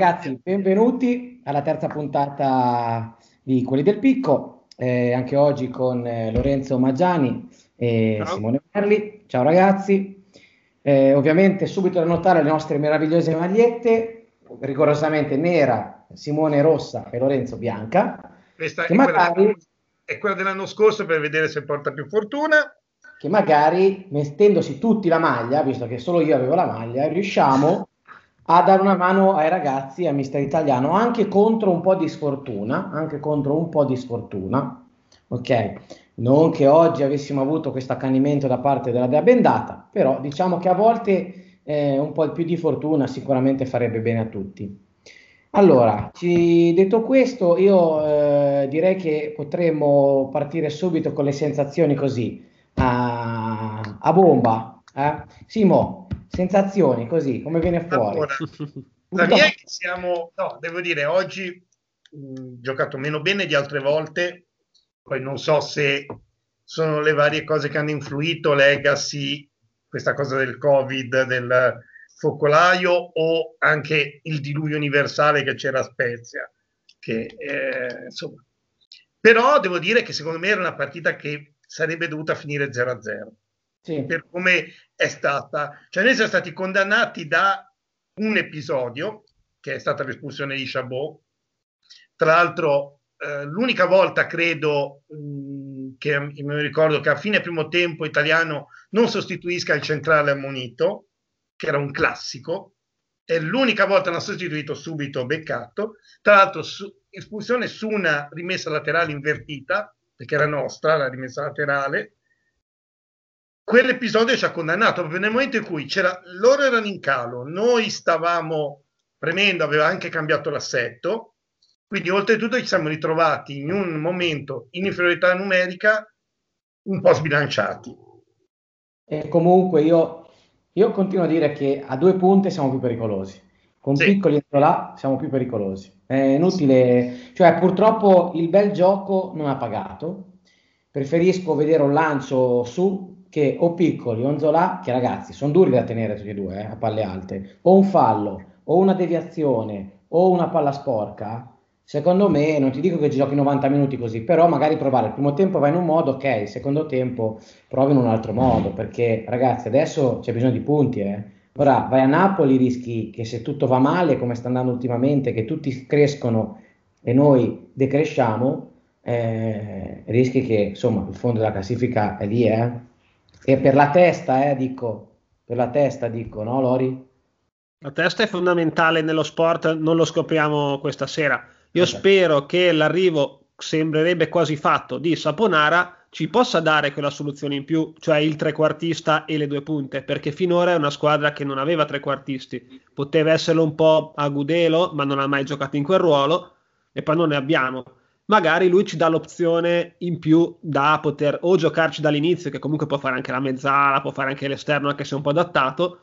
ragazzi, benvenuti alla terza puntata di Quelli del Picco, eh, anche oggi con eh, Lorenzo Maggiani e Ciao. Simone Merli. Ciao ragazzi, eh, ovviamente subito da notare le nostre meravigliose magliette, rigorosamente nera, Simone rossa e Lorenzo bianca. Questa è, magari, quella, è quella dell'anno scorso per vedere se porta più fortuna che magari mettendosi tutti la maglia, visto che solo io avevo la maglia, riusciamo a dare una mano ai ragazzi a Mister Italiano anche contro un po' di sfortuna, anche contro un po' di sfortuna. Ok, non che oggi avessimo avuto questo accanimento da parte della Dea Bendata, però diciamo che a volte eh, un po' più di fortuna sicuramente farebbe bene a tutti. Allora, detto questo, io eh, direi che potremmo partire subito con le sensazioni così, a, a bomba. Eh? Simo, sensazioni così, come viene fuori? Allora, la mia è che siamo, no, devo dire, oggi ho giocato meno bene di altre volte, poi non so se sono le varie cose che hanno influito, Legacy, questa cosa del Covid, del focolaio o anche il diluvio universale che c'era a Spezia. Che, eh, insomma. Però devo dire che secondo me era una partita che sarebbe dovuta finire 0-0 sì. per come è stata. Cioè noi siamo stati condannati da un episodio, che è stata l'espulsione di Chabot. Tra l'altro, eh, l'unica volta credo mh, mm, che mi ricordo che a fine primo tempo italiano non sostituisca il centrale ammonito, che era un classico, è l'unica volta l'ha sostituito subito beccato. Tra l'altro, su, espulsione su una rimessa laterale invertita, perché era nostra la rimessa laterale, quell'episodio ci ha condannato proprio nel momento in cui c'era, loro erano in calo, noi stavamo premendo, aveva anche cambiato l'assetto, quindi oltretutto ci siamo ritrovati in un momento in inferiorità numerica un po' sbilanciati. E comunque io, io continuo a dire che a due punte siamo più pericolosi, con sì. piccoli entro là siamo più pericolosi. È inutile, cioè purtroppo il bel gioco non ha pagato, preferisco vedere un lancio su che o piccoli o Onzola, che ragazzi sono duri da tenere tutti e due eh, a palle alte, o un fallo, o una deviazione, o una palla sporca, secondo me non ti dico che giochi 90 minuti così, però magari provare il primo tempo va in un modo, ok, il secondo tempo provi in un altro modo, perché ragazzi adesso c'è bisogno di punti, eh. Ora vai a Napoli, rischi che se tutto va male, come sta andando ultimamente, che tutti crescono e noi decresciamo, eh, rischi che insomma il fondo della classifica è lì, eh. E per la testa, eh, dico, per la testa dico, no Lori? La testa è fondamentale nello sport, non lo scopriamo questa sera. Io okay. spero che l'arrivo sembrerebbe quasi fatto di Saponara ci possa dare quella soluzione in più, cioè il trequartista e le due punte, perché finora è una squadra che non aveva trequartisti. Poteva esserlo un po' a Gudelo, ma non ha mai giocato in quel ruolo e poi non ne abbiamo magari lui ci dà l'opzione in più da poter o giocarci dall'inizio, che comunque può fare anche la mezzala, può fare anche l'esterno, anche se è un po' adattato,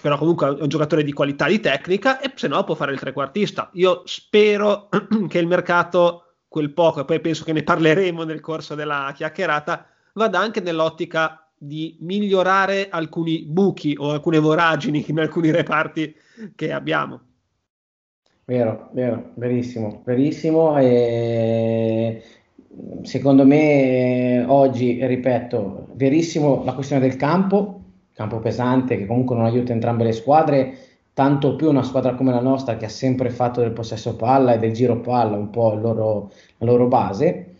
però comunque è un giocatore di qualità di tecnica, e se no può fare il trequartista. Io spero che il mercato, quel poco, e poi penso che ne parleremo nel corso della chiacchierata, vada anche nell'ottica di migliorare alcuni buchi o alcune voragini in alcuni reparti che abbiamo. Vero, vero, verissimo, verissimo. E secondo me oggi, ripeto, verissimo la questione del campo, campo pesante che comunque non aiuta entrambe le squadre, tanto più una squadra come la nostra che ha sempre fatto del possesso palla e del giro palla un po' loro, la loro base.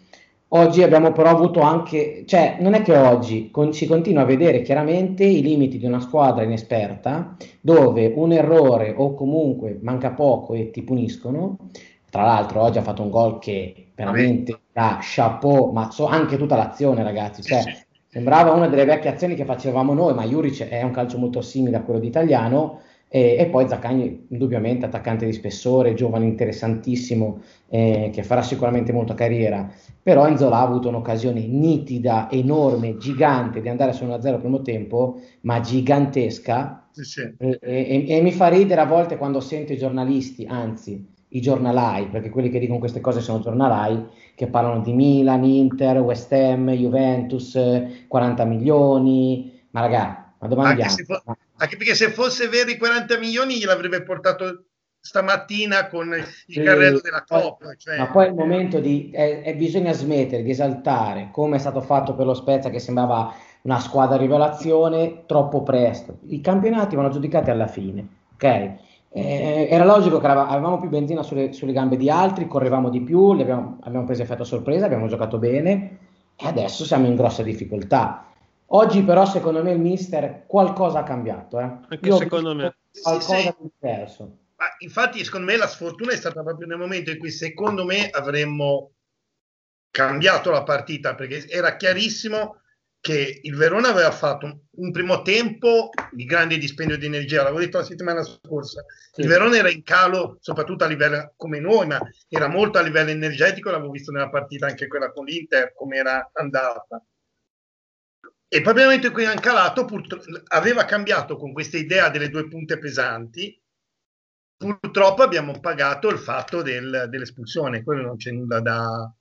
Oggi abbiamo però avuto anche, cioè non è che oggi con, si continua a vedere chiaramente i limiti di una squadra inesperta dove un errore o comunque manca poco e ti puniscono. Tra l'altro oggi ha fatto un gol che veramente da chapeau, ma so anche tutta l'azione ragazzi, cioè, sembrava una delle vecchie azioni che facevamo noi, ma Juric è un calcio molto simile a quello di Italiano e, e, poi Zaccagni, indubbiamente, attaccante di spessore, giovane interessantissimo, eh, che farà sicuramente molta carriera. Però Enzola ha avuto un'occasione nitida, enorme, gigante di andare su 1-0 al primo tempo, ma gigantesca. Sì, sì. E, e, e, mi fa ridere a volte quando sento i giornalisti, anzi i giornalai, perché quelli che dicono queste cose sono giornalai, che parlano di Milan, Inter, West Ham, Juventus, 40 milioni. Ma ragazzi, ma dove andiamo? Anche, perché se fosse veri 40 milioni gliel'avrebbe portato stamattina con il carrello della Coppa. Cioè... Ma poi è il momento di... Eh, bisogna smettere di esaltare, come è stato fatto per lo Spezia, che sembrava una squadra rivelazione, troppo presto. I campionati vanno giudicati alla fine, ok? Eh, era logico che avevamo più benzina sulle, sulle, gambe di altri, correvamo di più, abbiamo, abbiamo preso effetto sorpresa, abbiamo giocato bene e adesso siamo in grossa difficoltà. Oggi però secondo me il mister qualcosa ha cambiato. Eh. Anche Io secondo me. Qualcosa sì, sì. di diverso. Ma infatti secondo me la sfortuna è stata proprio nel momento in cui secondo me avremmo cambiato la partita perché era chiarissimo che il Verona aveva fatto un, primo tempo di grande dispendio di energia, l'avevo detto la settimana scorsa, sì. il Verona era in calo soprattutto a livello come noi, ma era molto a livello energetico, l'avevo visto nella partita anche quella con l'Inter, come era andata. E proprio momento in cui calato, aveva cambiato con questa idea delle due punte pesanti. Purtroppo abbiamo pagato il fatto del, dell'espulsione, quello non c'è nulla da,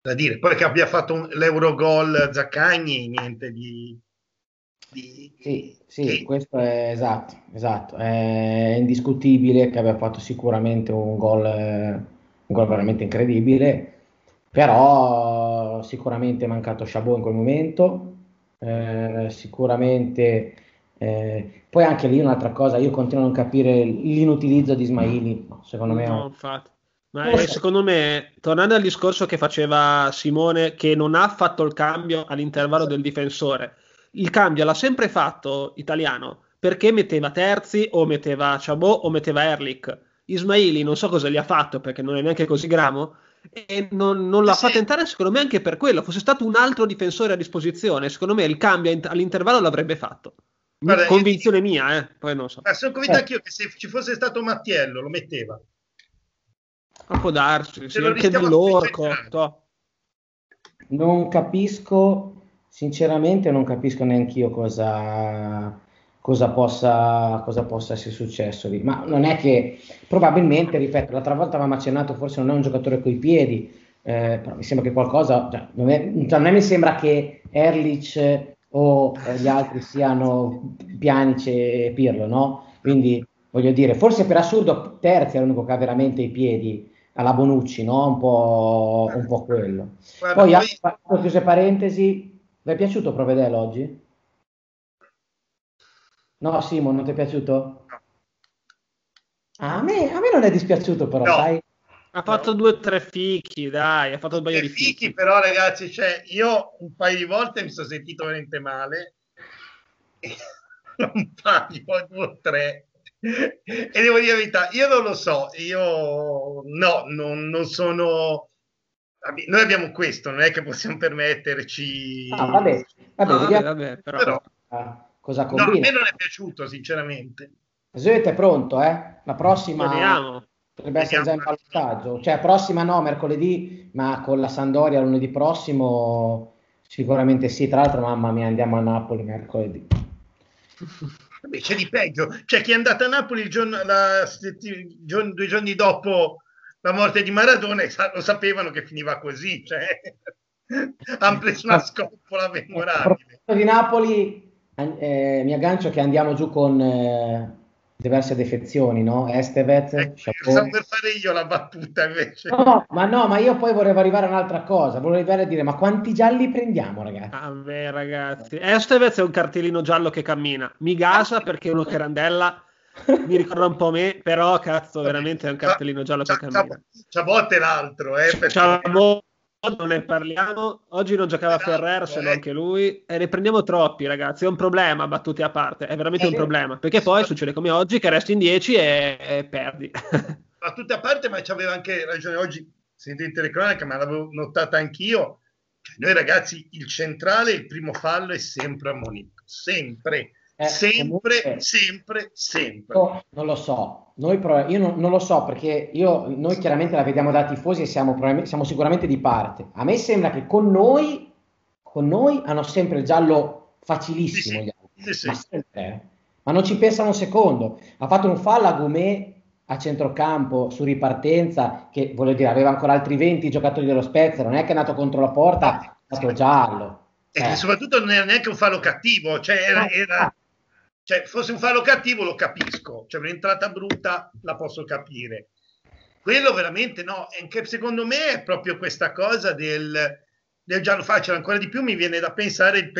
da dire. Poi che abbia fatto un, l'Eurogol Zaccagni, niente di. di sì, sì che... questo è esatto, esatto. È indiscutibile che abbia fatto sicuramente un gol, un gol veramente incredibile, però sicuramente è mancato Chabot in quel momento eh, sicuramente. Eh, poi anche lì un'altra cosa, io continuo a non capire l'inutilizzo di Ismaili, secondo me. No, infatti. Ma è, secondo me, tornando al discorso che faceva Simone, che non ha fatto il cambio all'intervallo del difensore, il cambio l'ha sempre fatto italiano perché metteva terzi o metteva Chabot o metteva Erlich. Ismaili non so cosa gli ha fatto perché non è neanche così gramo, e non, non l'ha sì. fatta entrare secondo me anche per quello fosse stato un altro difensore a disposizione secondo me il cambio all'intervallo l'avrebbe fatto Guarda, convinzione io, mia eh? poi non so ma sono convinto eh. anch'io che se ci fosse stato Mattiello lo metteva ma può darsi sì, anche dell'orco non capisco sinceramente non capisco neanche io cosa cosa possa, cosa possa essere successo lì. Ma non è che probabilmente, ripeto, l'altra volta avevamo accennato, forse non è un giocatore coi piedi, eh, però mi sembra che qualcosa, cioè, non, è, cioè, non mi sembra che Erlich o eh, gli altri siano Pianice e Pirlo, no? Quindi voglio dire, forse per assurdo Terzi è l'unico che ha veramente i piedi alla Bonucci, no? Un po', un po quello. Guarda, poi, poi... chiuse parentesi, vi è piaciuto Provedel oggi? No, Simon, non ti è piaciuto? No. Ah, a, me, a me non è dispiaciuto però, no. sai? Ha fatto due o tre fichi, dai, ha fatto un paio di fichi. fichi. Però ragazzi, cioè, io un paio di volte mi sono sentito veramente male. un paio, due o tre. E devo dire la verità, io non lo so, io no, non, non sono... Noi abbiamo questo, non è che possiamo permetterci... Ah, vabbè, vabbè, no, vabbè, vabbè però... però... Ah cosa combina. No, a me non è piaciuto, sinceramente. Zoet è pronto, eh? La prossima Vediamo. potrebbe essere già in ballottaggio. Cioè, prossima no, mercoledì, ma con la Sandoria lunedì prossimo sicuramente sì. Tra l'altro, mamma mia, andiamo a Napoli mercoledì. Vabbè, c'è di peggio. C'è chi è andato a Napoli il giorno, la, giorno, due giorni dopo la morte di Maradona e lo sapevano che finiva così. Cioè, hanno preso una scoppola memorabile. di Napoli eh, mi aggancio che andiamo giù con eh, diverse defezioni, no? Estevez, eh, stavo per fare io la battuta invece. No, ma no, ma io poi volevo arrivare a un'altra cosa, volevo arrivare a dire, ma quanti gialli prendiamo, ragazzi? Ah, beh, ragazzi, Estevez è un cartellino giallo che cammina, mi gasa perché è uno carandella mi ricorda un po' me, però cazzo, veramente è un cartellino giallo che cammina. Ciabotte l'altro, eh, perché... Ciabotte non ne parliamo. Oggi non giocava esatto, Ferrer, se no anche lui. E ne prendiamo troppi, ragazzi. È un problema, battute a parte. È veramente un problema. Perché poi succede come oggi che resti in 10 e, e perdi. battute a parte, ma ci aveva anche ragione oggi. Sentite le cronache, ma l'avevo notata anch'io. Cioè, noi ragazzi, il centrale, il primo fallo è sempre ammonito. Sempre. Eh, sempre, comunque, sempre, sempre. Oh, non lo so, noi, io non, non, lo so perché io, noi chiaramente la vediamo da tifosi e siamo, siamo, sicuramente di parte. A me sembra che con noi, con noi hanno sempre il giallo facilissimo, sì, sì, sì, ma, sempre, eh. ma, non ci pensano un secondo. Ha fatto un fallo a Goumet a centrocampo su ripartenza che voglio dire aveva ancora altri 20 giocatori dello Spezia, non è che è nato contro la porta, è stato giallo. E eh. soprattutto non era neanche un fallo cattivo, cioè era, era cioè, fosse un fallo cattivo lo capisco, cioè un'entrata brutta la posso capire. Quello veramente no, anche secondo me è proprio questa cosa del, del giallo facile, ancora di più mi viene da pensare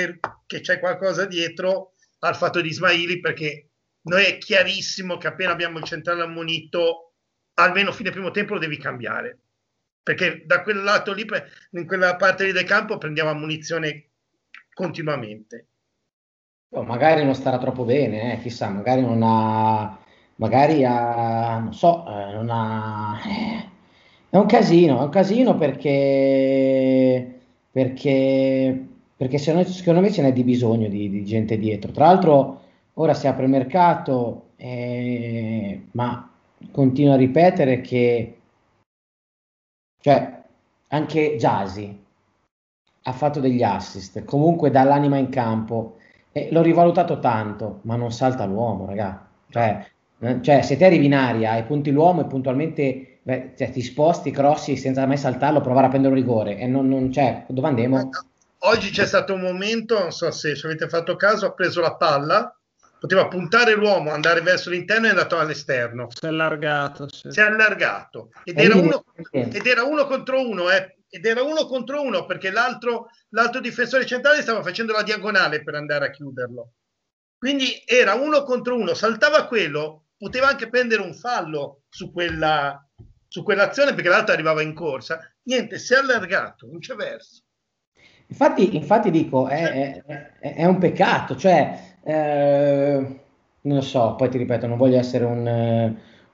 che c'è qualcosa dietro al fatto di Ismaili perché noi è chiarissimo che appena abbiamo il centrale ammonito, almeno fine primo tempo lo devi cambiare. Perché da quel lato lì, in quella parte lì del campo, prendiamo ammunizione continuamente. Oh, magari non starà troppo bene, eh, chissà, magari non ha, magari ha, non so, eh, non ha, eh, è un casino, è un casino perché, perché, perché secondo me ce n'è di bisogno di, di gente dietro. Tra l'altro ora si apre il mercato, eh, ma continuo a ripetere che, cioè, anche Jasi ha fatto degli assist, comunque dà l'anima in campo eh, l'ho rivalutato tanto, ma non salta l'uomo, raga. Cioè, eh, cioè, se te arrivi in aria e punti l'uomo e puntualmente beh, cioè, ti sposti, crossi senza mai saltarlo, provare a prendere un rigore e non, non cioè, dove andiamo? Oggi c'è stato un momento, non so se ci avete fatto caso, ha preso la palla, poteva puntare l'uomo, andare verso l'interno e è andato all'esterno. Si è allargato. Sì. Si è allargato. Ed, era uno, ed era uno contro uno, eh ed era uno contro uno perché l'altro, l'altro difensore centrale stava facendo la diagonale per andare a chiuderlo. Quindi era uno contro uno, saltava quello, poteva anche prendere un fallo su, quella, su quell'azione perché l'altro arrivava in corsa. Niente, si è allargato, non c'è verso. Infatti, infatti dico, è, è, è, un peccato, cioè, eh, non lo so, poi ti ripeto, non voglio essere un,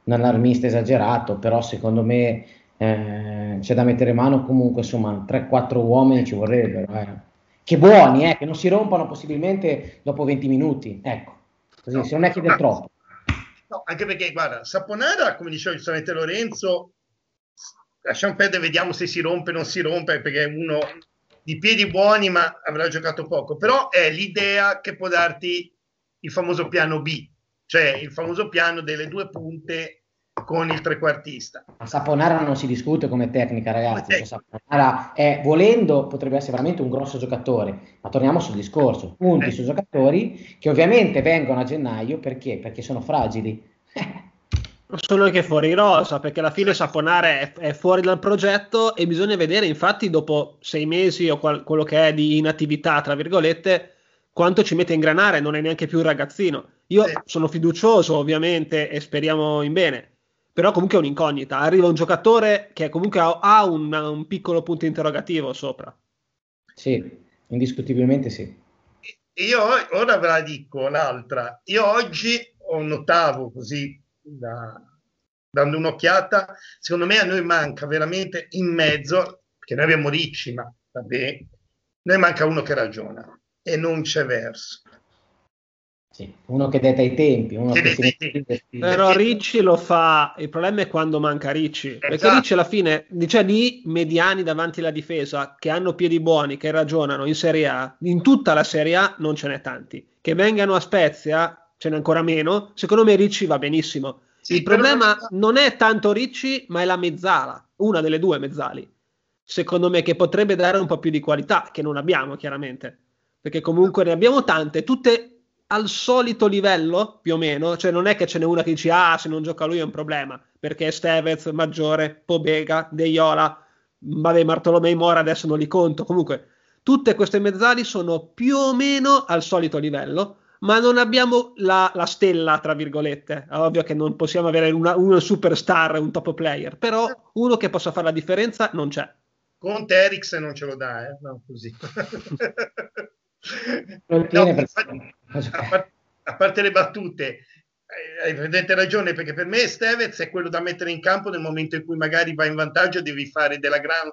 un allarmista esagerato, però secondo me eh, c'è da mettere mano comunque, insomma, 3-4 uomini ci vorrebbero. Eh. Che buoni, eh, che non si rompano possibilmente dopo 20 minuti. Ecco, così, no, se non è chiedere troppo. No, anche perché, guarda, Saponara, come diceva giustamente Lorenzo, lasciamo perdere, vediamo se si rompe o non si rompe, perché è uno di piedi buoni, ma avrà giocato poco. Però è l'idea che può darti il famoso piano B, cioè il famoso piano delle due punte con il trequartista. Saponara non si discute come tecnica, ragazzi. Cioè, Saponara è, volendo, potrebbe essere veramente un grosso giocatore, ma torniamo sul discorso. Punti eh. su giocatori che ovviamente vengono a gennaio perché? Perché sono fragili. sono anche fuori rosa perché alla fine Saponare è, è, fuori dal progetto e bisogna vedere infatti dopo sei mesi o qual, quello che è di inattività tra virgolette quanto ci mette a ingranare non è neanche più un ragazzino io sono fiducioso ovviamente e speriamo in bene però comunque è un'incognita. Arriva un giocatore che comunque ha un, un piccolo punto interrogativo sopra. Sì, indiscutibilmente sì. Io ora ve la dico l'altra. Io oggi ho notavo così, da, dando un'occhiata, secondo me a noi manca veramente in mezzo, perché noi abbiamo Ricci, ma vabbè, noi manca uno che ragiona e non c'è verso. Sì, uno che detta i tempi, uno che, che si però Ricci lo fa. Il problema è quando manca Ricci, esatto. perché Ricci alla fine, cioè di mediani davanti alla difesa che hanno piedi buoni, che ragionano in Serie A, in tutta la Serie A non ce n'è tanti. Che vengano a Spezia ce n'è ancora meno. Secondo me Ricci va benissimo. Sì, Il problema non è tanto Ricci, ma è la mezzala, una delle due mezzali. Secondo me che potrebbe dare un po' più di qualità, che non abbiamo chiaramente, perché comunque ne abbiamo tante, tutte al solito livello, più o meno, cioè non è che ce n'è una che dice ah se non gioca lui è un problema, perché Stevez, Maggiore, Pobega, De Iola, vabbè Martolomei Mora adesso non li conto, comunque tutte queste mezzali sono più o meno al solito livello, ma non abbiamo la, la stella, tra virgolette, è ovvio che non possiamo avere una, uno superstar, un top player, però uno che possa fare la differenza non c'è. Conte Eriksen non ce lo dà, eh? no, così. No, a, parte, a, parte le battute, eh, hai evidente ragione perché per me Stevez è quello da mettere in campo nel momento in cui magari vai in vantaggio devi fare della gran,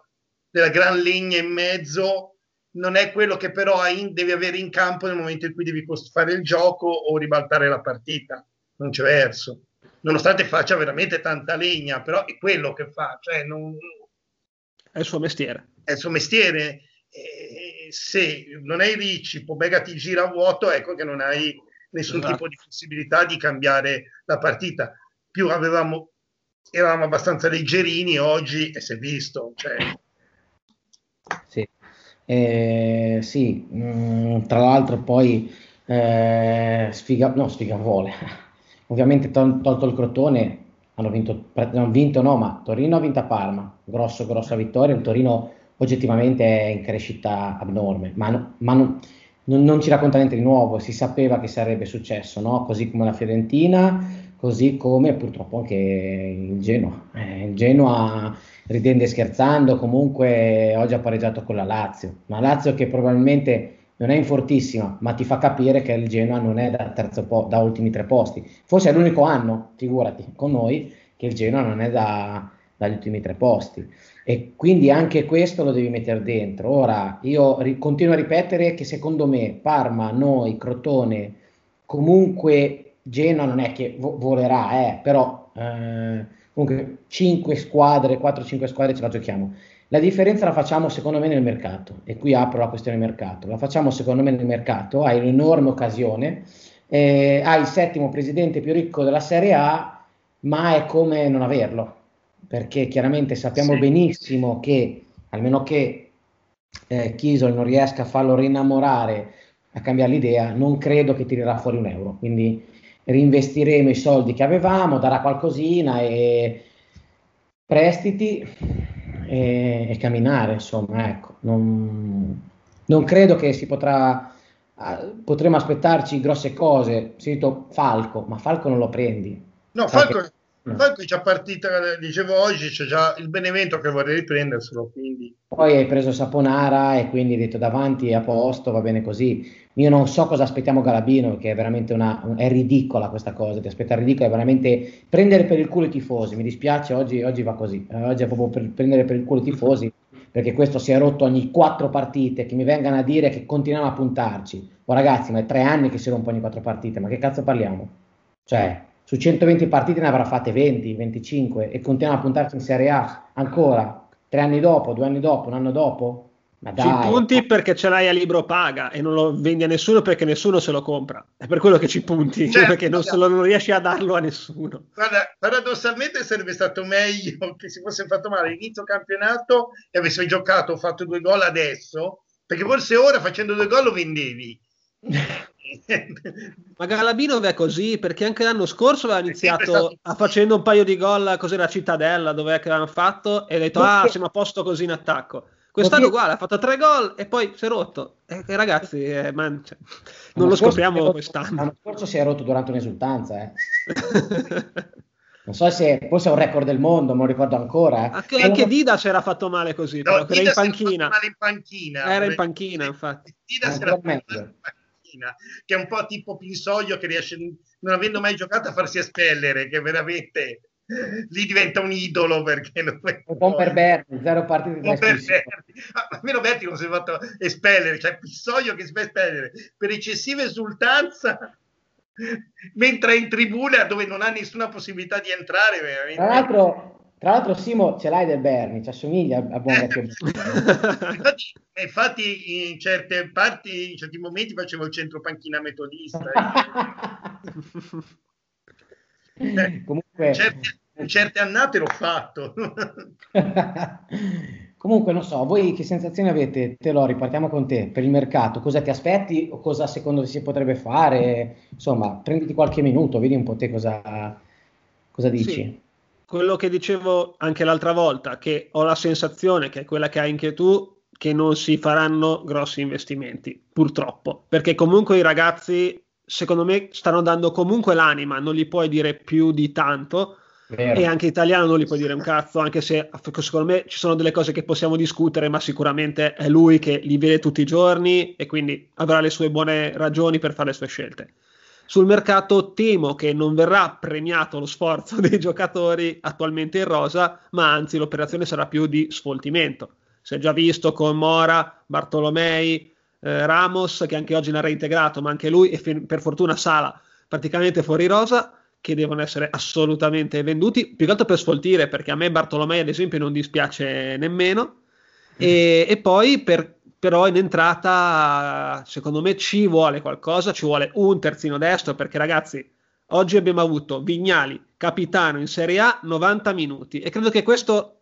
della gran legna in mezzo. Non è quello che però in, devi avere in campo nel momento in cui devi fare il gioco o ribaltare la partita. Non c'è verso. Nonostante faccia veramente tanta legna però è quello che fa cioè non... è il suo mestiere. È il suo mestiere se non hai Ricci, Pobega ti gira a vuoto, ecco che non hai nessun esatto. tipo di possibilità di cambiare la partita. Più avevamo, eravamo abbastanza leggerini oggi e si è visto. Cioè... Sì, eh, sì. Mm, tra l'altro poi eh, sfiga, no, sfiga vuole. Ovviamente tol- tolto il Crotone, hanno vinto, hanno vinto no, ma Torino ha vinto a Parma, grosso, grossa vittoria, il Torino oggettivamente è in crescita abnorme, ma, ma non, non, non, ci racconta niente di nuovo, si sapeva che sarebbe successo, no? così come la Fiorentina, così come purtroppo anche il Genoa. Eh, il Genoa ridendo e scherzando, comunque oggi ha pareggiato con la Lazio, ma Lazio che probabilmente non è in fortissima, ma ti fa capire che il Genoa non è da, po- da ultimi tre posti. Forse è l'unico anno, figurati, con noi, che il Genoa non è da, dagli ultimi tre posti. E quindi anche questo lo devi mettere dentro. Ora, io ri- continuo a ripetere che secondo me Parma, noi, Crotone, comunque Genoa non è che vo- volerà, eh, però eh, comunque 5 squadre, 4-5 squadre ce la giochiamo. La differenza la facciamo secondo me nel mercato, e qui apro la questione mercato, la facciamo secondo me nel mercato, hai un'enorme occasione, eh, hai il settimo presidente più ricco della Serie A, ma è come non averlo, perché chiaramente sappiamo sì. benissimo che, almeno che eh, Chisol non riesca a farlo rinnamorare, a cambiare l'idea, non credo che tirerà fuori un euro, quindi reinvestiremo i soldi che avevamo, darà qualcosina e prestiti e, e camminare, insomma, ecco. Non, non, credo che si potrà, potremo aspettarci grosse cose. Sento Falco, ma Falco non lo prendi. No, Falco. Poi qui c'è partita, dicevo oggi, c'è già il Benevento che vorrei riprenderselo. Quindi. Poi hai preso Saponara e quindi hai detto davanti è a posto, va bene così. Io non so cosa aspettiamo Galabino, che è veramente una. è ridicola questa cosa. Ti aspetta ridicola, è veramente prendere per il culo i tifosi. Mi dispiace, oggi, oggi va così. Eh, oggi è proprio per prendere per il culo i tifosi, perché questo si è rotto ogni quattro partite. Che mi vengano a dire che continuiamo a puntarci. Oh ragazzi, ma è tre anni che si rompe ogni quattro partite, ma che cazzo parliamo? Cioè su 120 partite ne avrà fatte 20, 25 e continua a puntarsi in Serie A ancora tre anni dopo, due anni dopo, un anno dopo. Ma dai, ci punti perché ce l'hai a libro paga e non lo vendi a nessuno perché nessuno se lo compra. È per quello che ci punti, certo, perché non, lo, non, riesci a darlo a nessuno. Guarda, paradossalmente sarebbe stato meglio che si fosse fatto male all'inizio campionato e avesse giocato, fatto due gol adesso, perché forse ora facendo due gol lo vendevi. Ma Galabino è così perché anche l'anno scorso aveva iniziato a facendo un paio di gol cos'era Cittadella dove è che l'hanno fatto e ha detto ah siamo a posto così in attacco quest'anno uguale ha fatto tre gol e poi si è rotto e, e ragazzi eh, man, cioè, non lo scopriamo rotto, quest'anno l'anno scorso si è rotto durante un'esultanza eh. non so se forse è un record del mondo, non lo ricordo ancora. Eh. Anche, anche Dida c'era fatto male così, no, era in panchina. in panchina. Era in panchina, infatti. Dida si era fatto male macchina, che è un po' tipo Pinsoglio che riesce, non avendo mai giocato, a farsi espellere, che veramente lì diventa un idolo perché non è un po' per Berti, zero partite Berti. Ah, almeno Berti non si è fatto espellere, cioè Pissoglio che si fa espellere per eccessiva esultanza mentre è in tribuna dove non ha nessuna possibilità di entrare veramente. Tra l'altro tra l'altro, Simo, ce l'hai del Berni, ci assomiglia a buon vecchio infatti, infatti, in certe parti, in certi momenti facevo il centro panchina metodista. eh, Comunque... In certe, in certe annate l'ho fatto. Comunque, non so, voi che sensazioni avete? Te lo ripartiamo con te per il mercato. Cosa ti aspetti o cosa secondo te si potrebbe fare? Insomma, prenditi qualche minuto, vedi un po' te cosa, cosa dici. Sì quello che dicevo anche l'altra volta, che ho la sensazione, che è quella che hai anche tu, che non si faranno grossi investimenti, purtroppo, perché comunque i ragazzi, secondo me, stanno dando comunque l'anima, non gli puoi dire più di tanto, Vero. e anche italiano non gli puoi dire un cazzo, anche se secondo me ci sono delle cose che possiamo discutere, ma sicuramente è lui che li vede tutti i giorni e quindi avrà le sue buone ragioni per fare le sue scelte. Sul mercato temo che non verrà premiato lo sforzo dei giocatori attualmente in rosa, ma anzi l'operazione sarà più di sfoltimento. Si è già visto con Mora, Bartolomei, eh, Ramos, che anche oggi ne ha reintegrato, ma anche lui, e fin- per fortuna Sala, praticamente fuori rosa, che devono essere assolutamente venduti, più che altro per sfoltire, perché a me Bartolomei, ad esempio, non dispiace nemmeno. E, e poi per però in entrata secondo me ci vuole qualcosa, ci vuole un terzino destro perché ragazzi oggi abbiamo avuto Vignali, capitano in Serie A 90 minuti e credo che questo,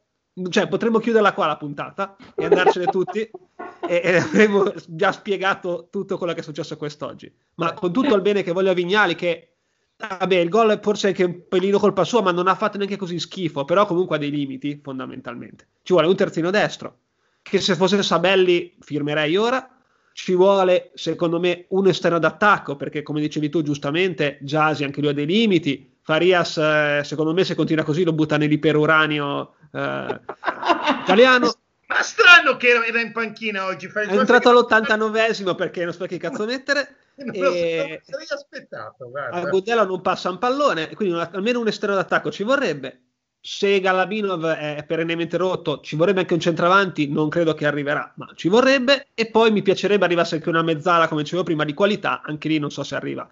cioè potremmo chiuderla qua la puntata e andarcene tutti e, e, avremo già spiegato tutto quello che è successo quest'oggi. Ma con tutto il bene che voglio a Vignali, che vabbè, il gol è forse anche un pelino colpa sua, ma non ha fatto neanche così schifo, però comunque ha dei limiti fondamentalmente. Ci vuole un terzino destro, che se fosse Sabelli firmerei ora. Ci vuole, secondo me, un esterno d'attacco, perché come dicevi tu giustamente, Giasi anche lui ha dei limiti. Farias, eh, secondo me, se continua così lo butta nell'iperuranio eh, italiano. Ma strano che era in panchina oggi. È entrato all'89esimo perché non so che cazzo mettere. Non e... sarei aspettato. A Gudela non passa un pallone, quindi un, almeno un esterno d'attacco ci vorrebbe. Se Galabinov è perennemente rotto, ci vorrebbe anche un centravanti. Non credo che arriverà, ma ci vorrebbe. E poi mi piacerebbe arrivasse anche una mezzala, come dicevo prima, di qualità. Anche lì non so se arriva.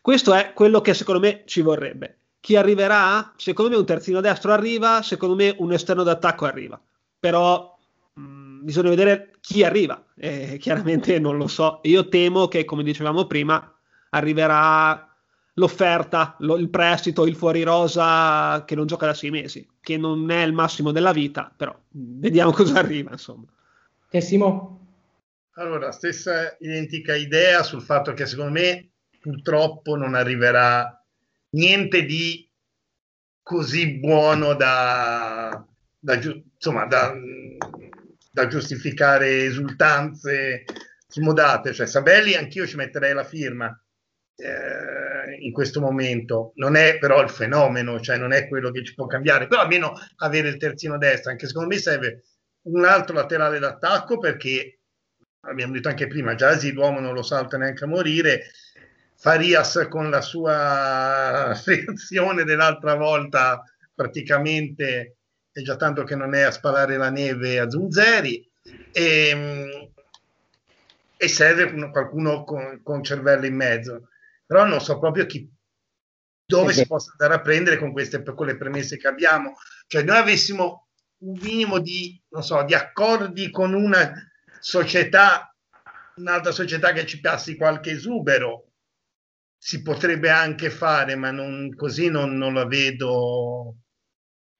Questo è quello che secondo me ci vorrebbe. Chi arriverà? Secondo me un terzino destro arriva, secondo me un esterno d'attacco arriva. Però mh, mm, bisogna vedere chi arriva. Eh, chiaramente non lo so. Io temo che, come dicevamo prima, arriverà l'offerta, lo, il prestito, il fuori rosa che non gioca da sei mesi, che non è il massimo della vita, però vediamo cosa arriva, insomma. E Simo? Allora, stessa identica idea sul fatto che secondo me purtroppo non arriverà niente di così buono da, da, insomma, da, da giustificare esultanze smodate. Cioè, Sabelli anch'io ci metterei la firma eh, in questo momento. Non è però il fenomeno, cioè non è quello che ci può cambiare, però almeno avere il terzino destro, anche secondo me serve un altro laterale d'attacco perché abbiamo detto anche prima, Giasi l'uomo non lo salta neanche a morire. Farias con la sua reazione dell'altra volta praticamente è già tanto che non è a spalare la neve a Zunzeri. E, ehm, e serve qualcuno con, con, cervello in mezzo però non so proprio chi dove si possa andare a prendere con queste con le premesse che abbiamo cioè noi avessimo un minimo di, non so, di accordi con una società un'altra società che ci passi qualche esubero si potrebbe anche fare, ma non, così non, non, la vedo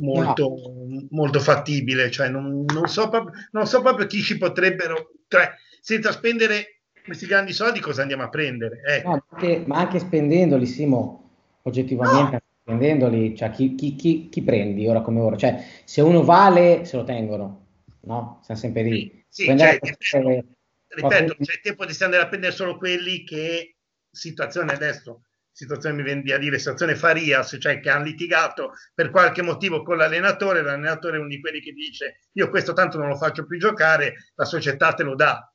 molto, no. molto fattibile. Cioè, non, non, so proprio, non so proprio chi ci potrebbero, cioè, senza spendere questi grandi soldi, cosa andiamo a prendere. Ecco. No, perché, ma anche spendendoli, Simo, oggettivamente, no. spendendoli, cioè, chi, chi, chi, chi, prendi ora come ora? Cioè, se uno vale, se lo tengono, no? Siamo sempre lì. Sì, sì cioè, ripeto, ripeto c'è il tempo di andare a prendere solo quelli che situazione adesso, situazione mi viene a dire, situazione Farias, cioè che hanno litigato per qualche motivo con l'allenatore, l'allenatore è uno di quelli che dice io questo tanto non lo faccio più giocare, la società te lo dà.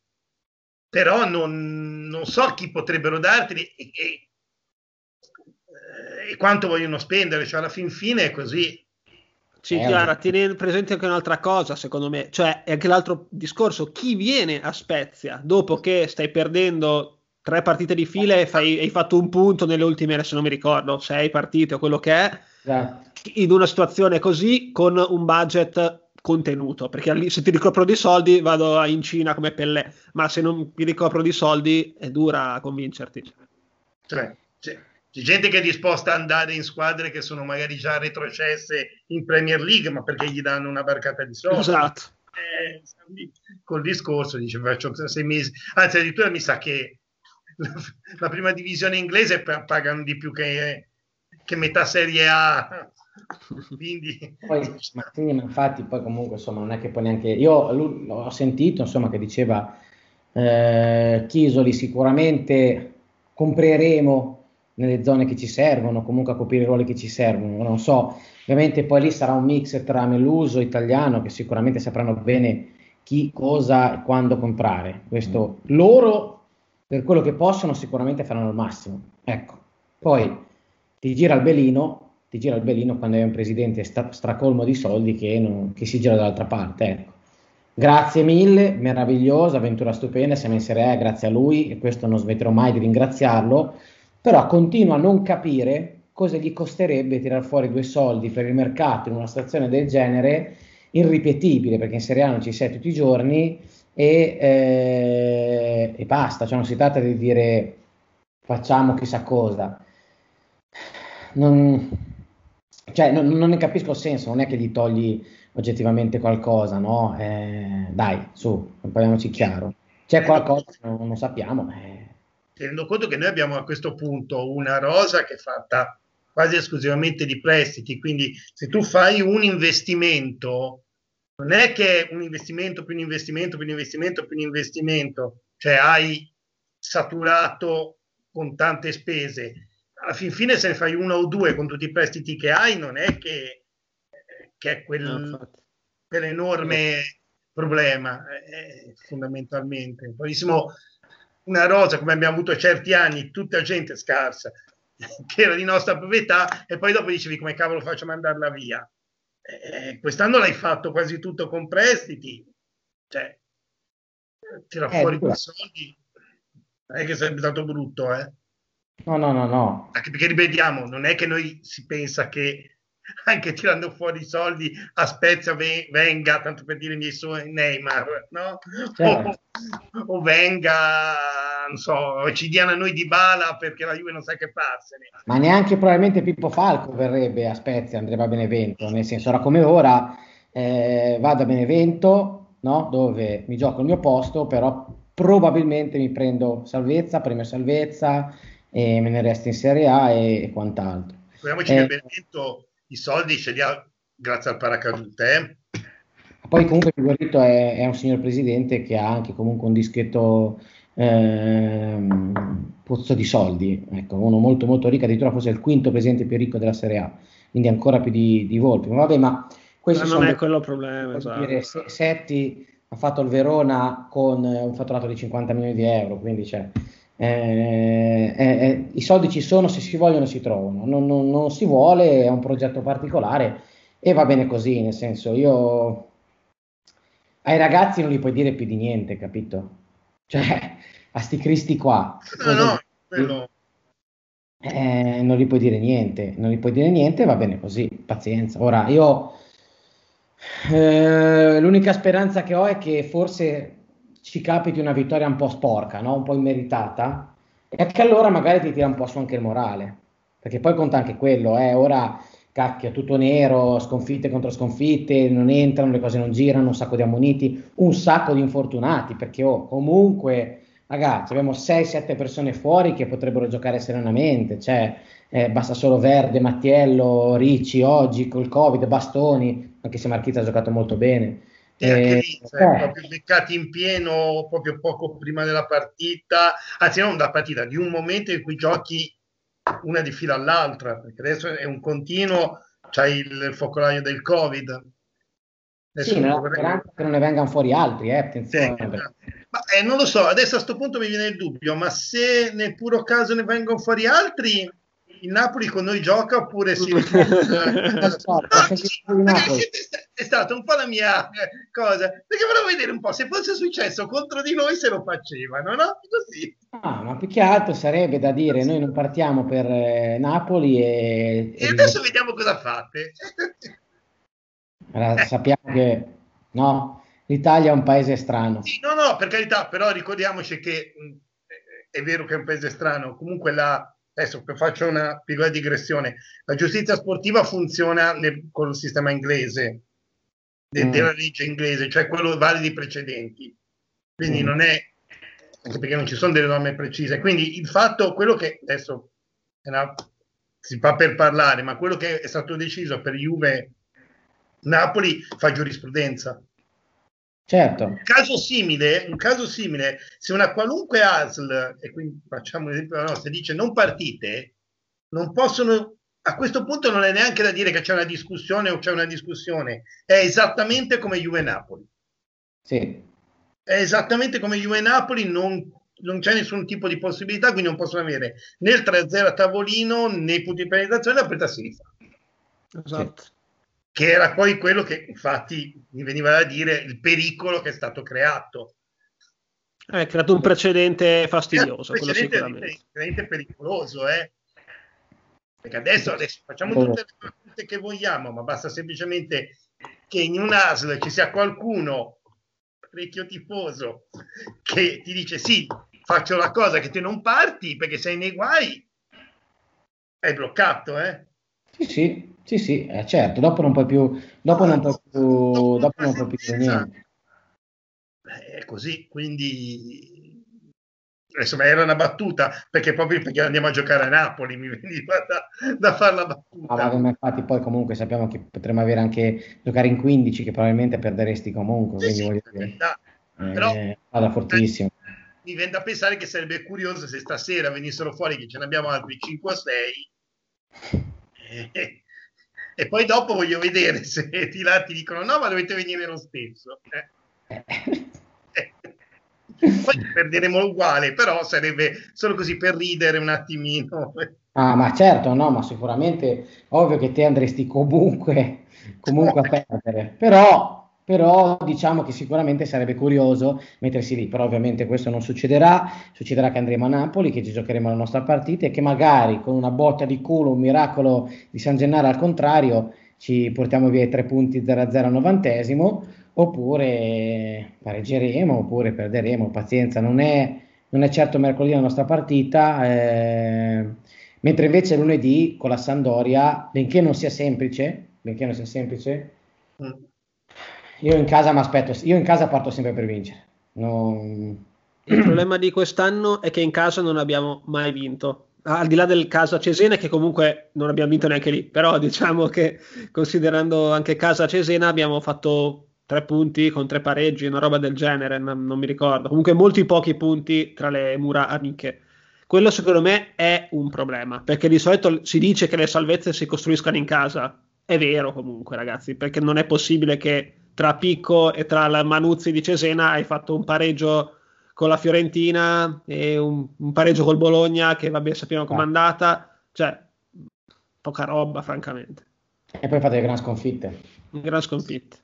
Però non, non so chi potrebbero darteli e, e, e, quanto vogliono spendere, cioè alla fin fine è così. Sì, eh, Chiara, tieni presente anche un'altra cosa, secondo me, cioè è anche l'altro discorso, chi viene a Spezia dopo che stai perdendo tre partite di fila e fai, hai fatto un punto nelle ultime, adesso non mi ricordo, sei partite o quello che è, esatto. in una situazione così con un budget contenuto, perché se ti ricopro di soldi vado in Cina come Pellè, ma se non mi ricopro di soldi è dura convincerti. Cioè, c'è, c'è gente che è disposta ad andare in squadre che sono magari già retrocesse in Premier League, ma perché gli danno una barcata di soldi. Esatto. Eh, col discorso dice faccio sei mesi, anzi addirittura mi sa che la prima divisione inglese pagano di più che, che metà Serie A. Quindi... Poi, ma, sì, ma infatti poi comunque insomma non è che poi neanche io lui, ho sentito insomma che diceva eh, Chisoli sicuramente compreremo nelle zone che ci servono comunque a coprire i ruoli che ci servono non so. Ovviamente poi lì sarà un mix tra Meluso italiano che sicuramente sapranno bene chi cosa e quando comprare. Questo loro per quello che possono sicuramente faranno il massimo. Ecco, poi ti gira il belino, ti gira il belino quando hai un presidente sta, stracolmo di soldi che, non, che, si gira dall'altra parte. Ecco. Grazie mille, meravigliosa, avventura stupenda, siamo in Serie A grazie a lui e questo non smetterò mai di ringraziarlo, però continuo a non capire cosa gli costerebbe tirar fuori due soldi per il mercato in una situazione del genere irripetibile, perché in Serie A non ci sei tutti i giorni e, eh, e basta, cioè non si tratta di dire facciamo chissà cosa. Non, cioè, non, non, ne capisco il senso, non è che gli togli oggettivamente qualcosa, no? Eh, dai, su, parliamoci chiaro. C'è qualcosa che non, non sappiamo. Eh. Tenendo conto che noi abbiamo a questo punto una rosa che è fatta quasi esclusivamente di prestiti, quindi se tu fai un investimento, non è che un investimento più un investimento più un investimento più un investimento, cioè hai saturato con tante spese. Alla fin fine se ne fai uno o due con tutti i prestiti che hai, non è che, che è quel, no, quell'enorme problema, eh, fondamentalmente. Purissimo una rosa come abbiamo avuto certi anni, tutta gente scarsa, che era di nostra proprietà, e poi dopo dicevi come cavolo faccio a mandarla via. Eh, quest'anno l'hai fatto quasi tutto con prestiti, cioè tira eh, fuori quei soldi, non è che sarebbe stato brutto, eh? No, no, no, no. Anche perché ripetiamo, non è che noi si pensa che anche tirando fuori i soldi a Spezia venga, tanto per dire i miei suoi Neymar, no? Certo. O, o, venga, non so, ci diano a noi di bala perché la Juve non sa che farsene. Ma neanche probabilmente Pippo Falco verrebbe a Spezia, andrebbe a Benevento, nel senso, ora come ora eh, vado a Benevento, no? dove mi gioco il mio posto, però probabilmente mi prendo salvezza, premio salvezza e me ne resto in Serie A e, e quant'altro. Ricordiamoci eh, che Benevento i soldi ce li ha grazie al paracadute. Eh? Poi comunque Figueretto è, è, un signor presidente che ha anche comunque un dischetto ehm, pozzo di soldi, ecco, uno molto molto ricco, addirittura forse il quinto presidente più ricco della Serie A, quindi ancora più di, di Volpi. Ma vabbè, ma questo non è quello il problema. Esatto. Dire, Setti ha fatto il Verona con un fatturato di 50 milioni di euro, quindi cioè, eh, eh, eh, I soldi ci sono, se si vogliono si trovano, non, non, non, si vuole, è un progetto particolare e va bene così, nel senso io ai ragazzi non gli puoi dire più di niente, capito? Cioè, a sti cristi qua. No, no, quello... eh, non gli puoi dire niente, non gli puoi dire niente, va bene così, pazienza. Ora, io eh, l'unica speranza che ho è che forse ci capiti una vittoria un po' sporca, no? un po' immeritata, e che allora magari ti tira un po' su anche il morale, perché poi conta anche quello, eh? ora cacchio, tutto nero, sconfitte contro sconfitte, non entrano, le cose non girano, un sacco di ammoniti, un sacco di infortunati, perché oh, comunque, ragazzi, abbiamo 6-7 persone fuori che potrebbero giocare serenamente, cioè eh, basta solo Verde, Mattiello, Ricci, oggi col Covid, Bastoni, anche se Marchita ha giocato molto bene. E anche lì eh, cioè, proprio beccati in pieno proprio poco prima della partita, anzi non da partita, di un momento in cui giochi una di fila all'altra, perché adesso è un continuo, c'hai il, focolaio del Covid. Adesso sì, non vorrei... che non ne vengano fuori altri, eh, attenzione. Eh, ma eh, non lo so, adesso a questo punto mi viene il dubbio, ma se nel puro caso ne vengono fuori altri, il Napoli con noi gioca oppure si no, è stata un po' la mia cosa. Perché volevo vedere un po' se fosse successo contro di noi se lo facevano no? così. Ah, ma più che altro sarebbe da dire noi non partiamo per eh, Napoli e, e adesso vediamo cosa fate. Allora, sappiamo che no? l'Italia è un paese strano. Sì, no no per carità però ricordiamoci che mh, è vero che è un paese strano. Comunque la adesso faccio una piccola digressione, la giustizia sportiva funziona nel, con il sistema inglese, de, mm. della legge inglese, cioè quello vale di precedenti. Quindi mm. non è, anche perché non ci sono delle norme precise. Quindi il fatto, quello che adesso una, si fa per parlare, ma quello che è stato deciso per Juve Napoli fa giurisprudenza. Certo. Un caso simile, un caso simile, se una qualunque ASL, e quindi facciamo un esempio della nostra, dice non partite, non possono, a questo punto non è neanche da dire che c'è una discussione o c'è una discussione, è esattamente come Juve Napoli. Sì. È esattamente come Juve Napoli, non, non c'è nessun tipo di possibilità, quindi non possono avere né il 3-0 a tavolino né i punti di penalizzazione, la partita si rifà. Esatto. Sì che era poi quello che infatti mi veniva da dire il pericolo che è stato creato. Ha eh, creato un precedente fastidioso, un precedente sicuramente. pericoloso, eh? Perché adesso, adesso facciamo tutte le battute che vogliamo, ma basta semplicemente che in un ASL ci sia qualcuno, parecchio tifoso, che ti dice sì, faccio la cosa che te non parti perché sei nei guai, hai bloccato, eh? Sì, sì, sì, sì, eh, certo, dopo non puoi più, dopo ah, non puoi più, dopo non puoi più dire niente. È così, quindi insomma era una battuta perché proprio perché andiamo a giocare a Napoli mi veniva da, da fare la battuta. Ah, ma infatti poi comunque sappiamo che potremmo avere anche giocare in 15 che probabilmente perderesti comunque, sì, quindi sì, dire, eh, però vada fortissimo. Mi viene da pensare che sarebbe curioso se stasera venissero fuori che ce ne abbiamo altri 5 o 6 e, e poi dopo voglio vedere se ti, ti dicono no, ma dovete venire lo stesso. Eh. Poi perderemo uguale, però sarebbe solo così per ridere un attimino. Ah, ma certo, no, ma sicuramente ovvio che te andresti comunque, comunque a perdere, però però diciamo che sicuramente sarebbe curioso mettersi lì, però ovviamente questo non succederà, succederà che andremo a Napoli, che ci giocheremo la nostra partita e che magari con una botta di culo, un miracolo di San Gennaro al contrario, ci portiamo via i tre punti 0-0 al novantesimo, oppure pareggeremo, oppure perderemo, pazienza, non è, non è certo mercoledì la nostra partita, eh, mentre invece lunedì con la Sandoria, benché non sia semplice, benché non sia semplice, mm io in casa mi aspetto, io in casa parto sempre per vincere. Non... Il problema di quest'anno è che in casa non abbiamo mai vinto. Al di là del caso a Cesena, che comunque non abbiamo vinto neanche lì, però diciamo che considerando anche casa Cesena abbiamo fatto tre punti con tre pareggi, una roba del genere, non, non mi ricordo. Comunque molti pochi punti tra le mura amiche. Quello secondo me è un problema, perché di solito si dice che le salvezze si costruiscano in casa. È vero comunque, ragazzi, perché non è possibile che tra Picco e tra la Manuzzi di Cesena hai fatto un pareggio con la Fiorentina e un, un pareggio col Bologna che vabbè sappiamo com'è ah. andata. Cioè poca roba francamente. E poi fate le gran sconfitte. Gran sconfitte.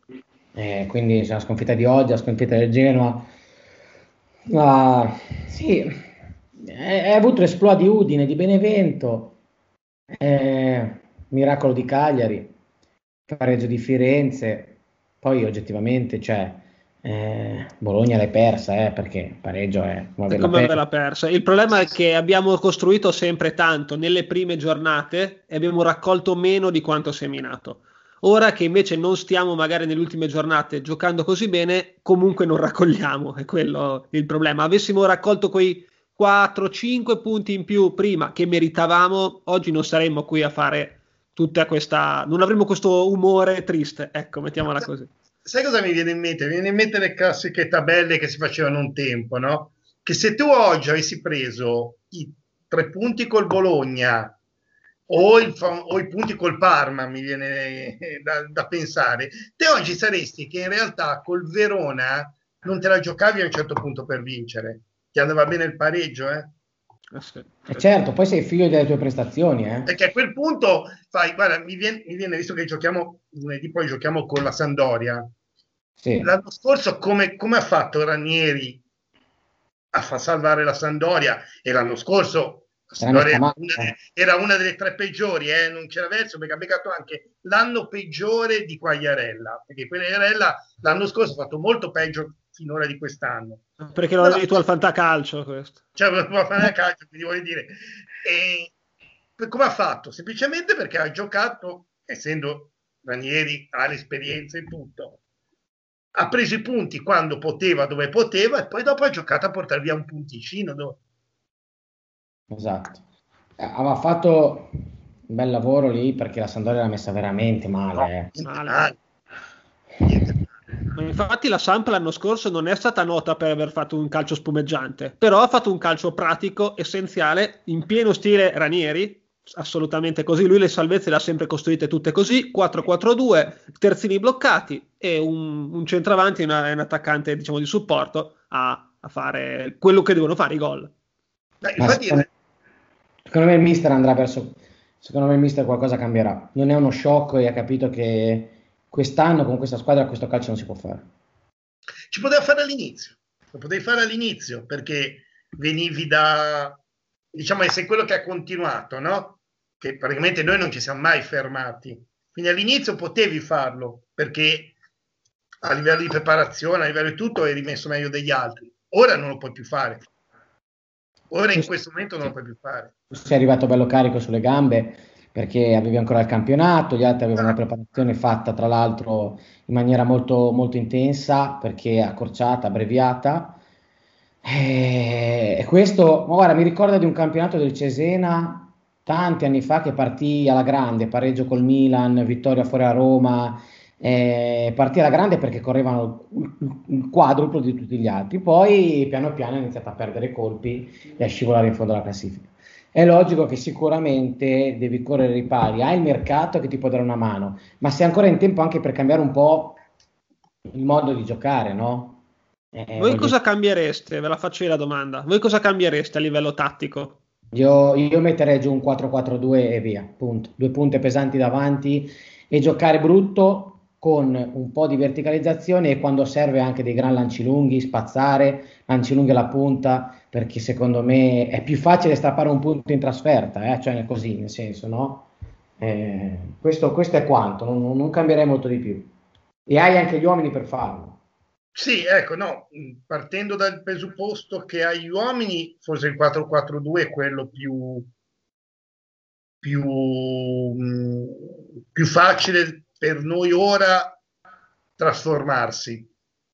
Eh, quindi c'è la sconfitta di oggi la sconfitta del Genoa. Ah, sì hai avuto l'esploa di Udine di Benevento eh, miracolo di Cagliari pareggio di Firenze poi oggettivamente, cioè, eh, Bologna l'hai persa, eh, perché pareggio è come averla, come averla persa. Il problema è che abbiamo costruito sempre tanto nelle prime giornate e abbiamo raccolto meno di quanto seminato. Ora che invece non stiamo magari nelle ultime giornate giocando così bene, comunque non raccogliamo, è quello il problema. Avessimo raccolto quei 4-5 punti in più prima che meritavamo, oggi non saremmo qui a fare tutta questa. non avremo questo umore triste, ecco, mettiamola così. Sai cosa mi viene in mente? Mi viene in mente le classiche tabelle che si facevano un tempo, no? Che se tu oggi avessi preso i tre punti col Bologna o, il, o i punti col Parma, mi viene da, da, pensare, te oggi saresti che in realtà col Verona non te la giocavi a un certo punto per vincere. Ti andava bene il pareggio, eh? Eh certo, poi sei figlio delle tue prestazioni. Eh? Perché a quel punto fai, guarda, mi viene, mi viene, visto che giochiamo lunedì, poi giochiamo con la Sandoria. Sì. L'anno scorso come, come, ha fatto Ranieri a far salvare la Sandoria? E l'anno scorso era una, era una, delle tre peggiori, eh? non c'era verso perché ha beccato anche l'anno peggiore di Quagliarella, perché Quagliarella l'anno scorso ha fatto molto peggio finora di quest'anno. Perché lo tu al fantacalcio questo. Cioè, lo al fantacalcio, quindi voglio dire. E come ha fatto? Semplicemente perché ha giocato, essendo Ranieri, ha l'esperienza e tutto, ha preso i punti quando poteva, dove poteva, e poi dopo ha giocato a portare via un punticino. Dove... Esatto. Eh, aveva fatto un bel lavoro lì perché la Sandoria l'ha messa veramente male. Eh. male. Niente Infatti la Samp l'anno scorso non è stata nota per aver fatto un calcio spumeggiante, però ha fatto un calcio pratico, essenziale, in pieno stile Ranieri, assolutamente così. Lui le salvezze le ha sempre costruite tutte così: 4-4-2, terzini bloccati e un, un centravanti e un attaccante diciamo, di supporto a, a, fare quello che devono fare i gol. Infatti... secondo, secondo me il mister andrà verso. Secondo me il mister qualcosa cambierà. Non è uno shock e ha capito che quest'anno con questa squadra questo calcio non si può fare. Ci poteva fare all'inizio, lo potevi fare all'inizio perché venivi da, diciamo, essere quello che ha continuato, no? Che praticamente noi non ci siamo mai fermati. Quindi all'inizio potevi farlo perché a livello di preparazione, a livello di tutto, eri messo meglio degli altri. Ora non lo puoi più fare. Ora in questo momento non lo puoi più fare. Sei arrivato bello carico sulle gambe perché avevi ancora il campionato, gli altri avevano una preparazione fatta tra l'altro in maniera molto, molto intensa perché accorciata, abbreviata. E questo, ma guarda, mi ricorda di un campionato del Cesena tanti anni fa che partì alla grande, pareggio col Milan, vittoria fuori a Roma, eh, partì alla grande perché correvano il quadruplo di tutti gli altri, poi piano piano ha iniziato a perdere colpi e a scivolare in fondo alla classifica. È logico che sicuramente devi correre i pari, hai il mercato che ti può dare una mano, ma sei ancora in tempo anche per cambiare un po' il modo di giocare, no? Eh, Voi cosa dire... cambiereste? Ve la faccio io la domanda. Voi cosa cambiereste a livello tattico? Io, io metterei giù un 4-4-2 e via, punto. Due punte pesanti davanti e giocare brutto con un po' di verticalizzazione e quando serve anche dei gran lanci lunghi, spazzare, lanci lunghi alla punta, perché secondo me è più facile strappare un punto in trasferta, eh? cioè così, nel senso, no? Eh, questo, questo, è quanto, non, non, cambierei molto di più. E hai anche gli uomini per farlo. Sì, ecco, no, partendo dal presupposto che agli uomini forse il 4-4-2 è quello più, più, più facile per noi ora trasformarsi,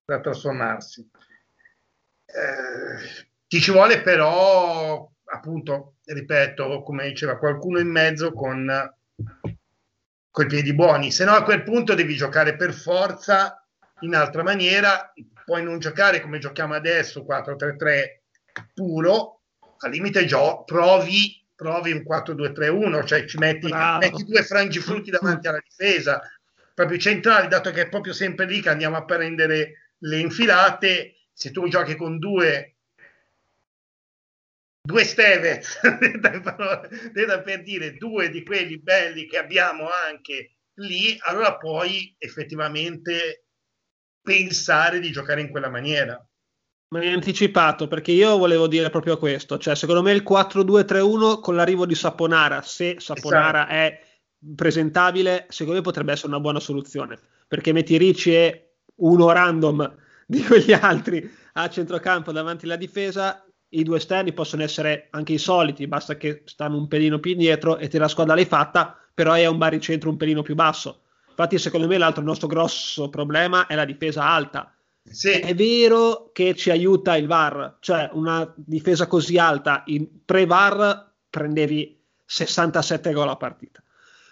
da trasformarsi. Eh, ti ci vuole però, appunto, ripeto, come diceva qualcuno in mezzo con, con i piedi buoni, se no a quel punto devi giocare per forza in altra maniera, puoi non giocare come giochiamo adesso, 4-3-3 puro, al limite gio- provi, provi un 4-2-3-1, cioè ci metti, metti due frangifrutti davanti alla difesa, proprio centrali, dato che è proprio sempre lì che andiamo a prendere le infilate, se tu giochi con due due Stevez, per dire due di quelli belli che abbiamo anche lì, allora puoi effettivamente pensare di giocare in quella maniera. Mi hai anticipato perché io volevo dire proprio questo, cioè secondo me il 4-2-3-1 con l'arrivo di Saponara, se Saponara esatto. è presentabile, secondo me potrebbe essere una buona soluzione, perché metti Ricci e uno random di quegli altri a centrocampo davanti alla difesa, i due esterni possono essere anche i soliti, basta che stanno un pelino più indietro e te la squadra l'hai fatta, però è un baricentro un pelino più basso. Infatti, secondo me, l'altro nostro grosso problema è la difesa alta. Sì. È vero che ci aiuta il VAR, cioè una difesa così alta in pre-VAR prendevi 67 gol a partita.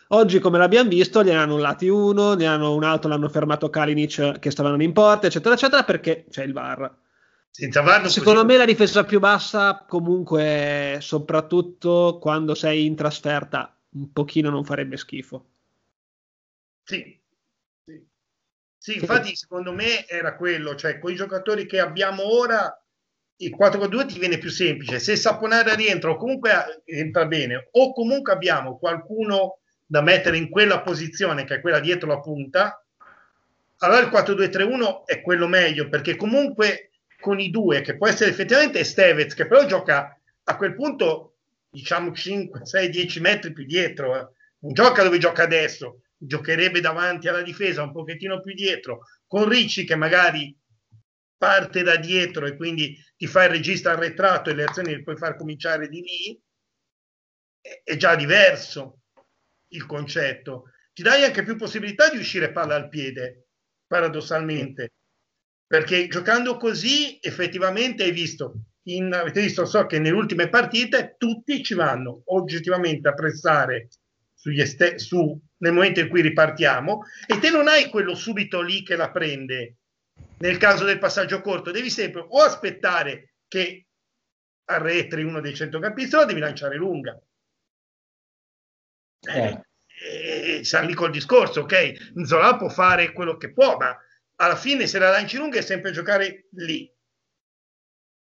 Oggi, come l'abbiamo visto, ne hanno annullati uno, ne hanno un altro, l'hanno fermato Kalinic che stavano in porta, eccetera, eccetera, perché c'è il VAR. Senza VAR Secondo così... me la difesa più bassa, comunque, soprattutto quando sei in trasferta, un pochino non farebbe schifo. Sì, sì. sì infatti, secondo me era quello, cioè con i giocatori che abbiamo ora il 4-2 ti viene più semplice. Se Saponara rientra o comunque entra bene, o comunque abbiamo qualcuno da mettere in quella posizione che è quella dietro la punta, allora il 4-2-3-1 è quello meglio perché comunque con i due, che può essere effettivamente Stevez, che però gioca a quel punto diciamo 5, 6, 10 metri più dietro, eh. non gioca dove gioca adesso, giocherebbe davanti alla difesa un pochettino più dietro, con Ricci che magari parte da dietro e quindi ti fa il regista arretrato e le azioni le puoi far cominciare di lì, è già diverso il concetto. Ti dai anche più possibilità di uscire palla al piede, paradossalmente, perché giocando così effettivamente hai visto, in, avete visto, so che nelle ultime partite tutti ci vanno oggettivamente a pressare este- su, nel momento in cui ripartiamo e te non hai quello subito lì che la prende nel caso del passaggio corto, devi sempre o aspettare che arretri uno dei centrocampisti o devi lanciare lunga. Eh, eh, sta lì col discorso, ok? Zola può fare quello che può, ma alla fine se la lanci lunga è sempre giocare lì.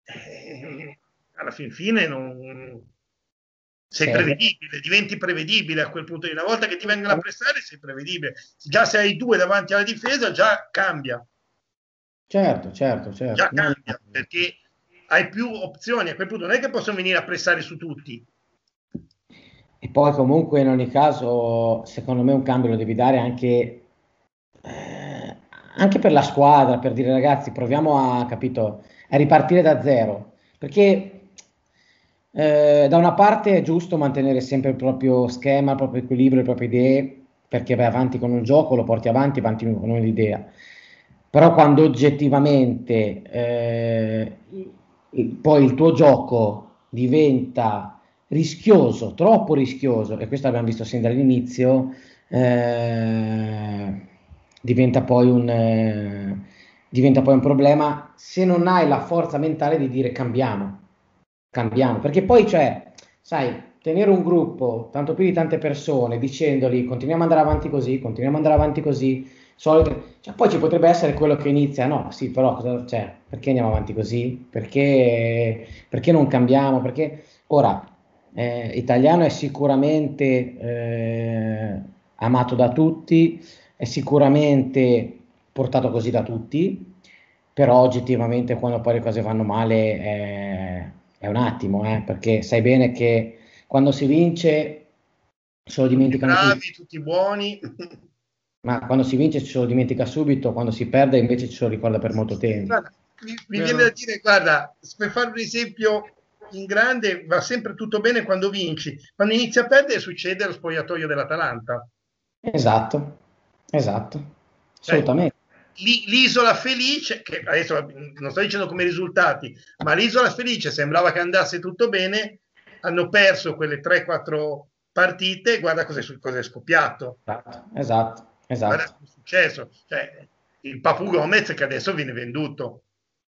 Eh, alla fin fine non... sei prevedibile, diventi prevedibile a quel punto una volta che ti vengono a pressare sei prevedibile. Già se hai due davanti alla difesa già cambia. Certo, certo, certo. Già cambia perché hai più opzioni a quel punto non è che possono venire a pressare su tutti e poi comunque in ogni caso, secondo me un cambio lo devi dare anche, eh, anche per la squadra, per dire ragazzi proviamo a, capito, a ripartire da zero, perché eh, da una parte è giusto mantenere sempre il proprio schema, il proprio equilibrio, le proprie idee, perché vai avanti con un gioco, lo porti avanti, avanti con un'idea. Però quando oggettivamente eh, poi il tuo gioco diventa rischioso, troppo rischioso, e questo abbiamo visto sin dall'inizio, eh, diventa, poi un, eh, diventa poi un problema se non hai la forza mentale di dire cambiamo, cambiamo, perché poi cioè, sai, tenere un gruppo, tanto più di tante persone, dicendogli continuiamo ad andare avanti così, continuiamo ad andare avanti così, solito, cioè, poi ci potrebbe essere quello che inizia, no, sì, però cioè, perché andiamo avanti così? Perché, perché non cambiamo? Perché ora, eh, italiano è sicuramente eh, amato da tutti, è sicuramente portato così da tutti, però oggettivamente quando poi le cose vanno male è, è un attimo, eh, perché sai bene che quando si vince se lo dimenticano tutti. bravi, tutti buoni. Ma quando si vince ce lo dimentica subito, quando si perde invece ce lo ricorda per molto tempo. Guarda, mi, mi viene da dire, guarda, per fare un esempio in grande va sempre tutto bene quando vinci, quando inizi a perdere succede lo spogliatoio dell'Atalanta. Esatto, esatto, cioè, assolutamente. Cioè, l'isola felice, che adesso non sto dicendo come risultati, ma l'isola felice sembrava che andasse tutto bene, hanno perso quelle 3-4 partite, guarda cosa è, scoppiato. Esatto, esatto. esatto. Guarda cosa è successo. Cioè, il Papu Gomez che adesso viene venduto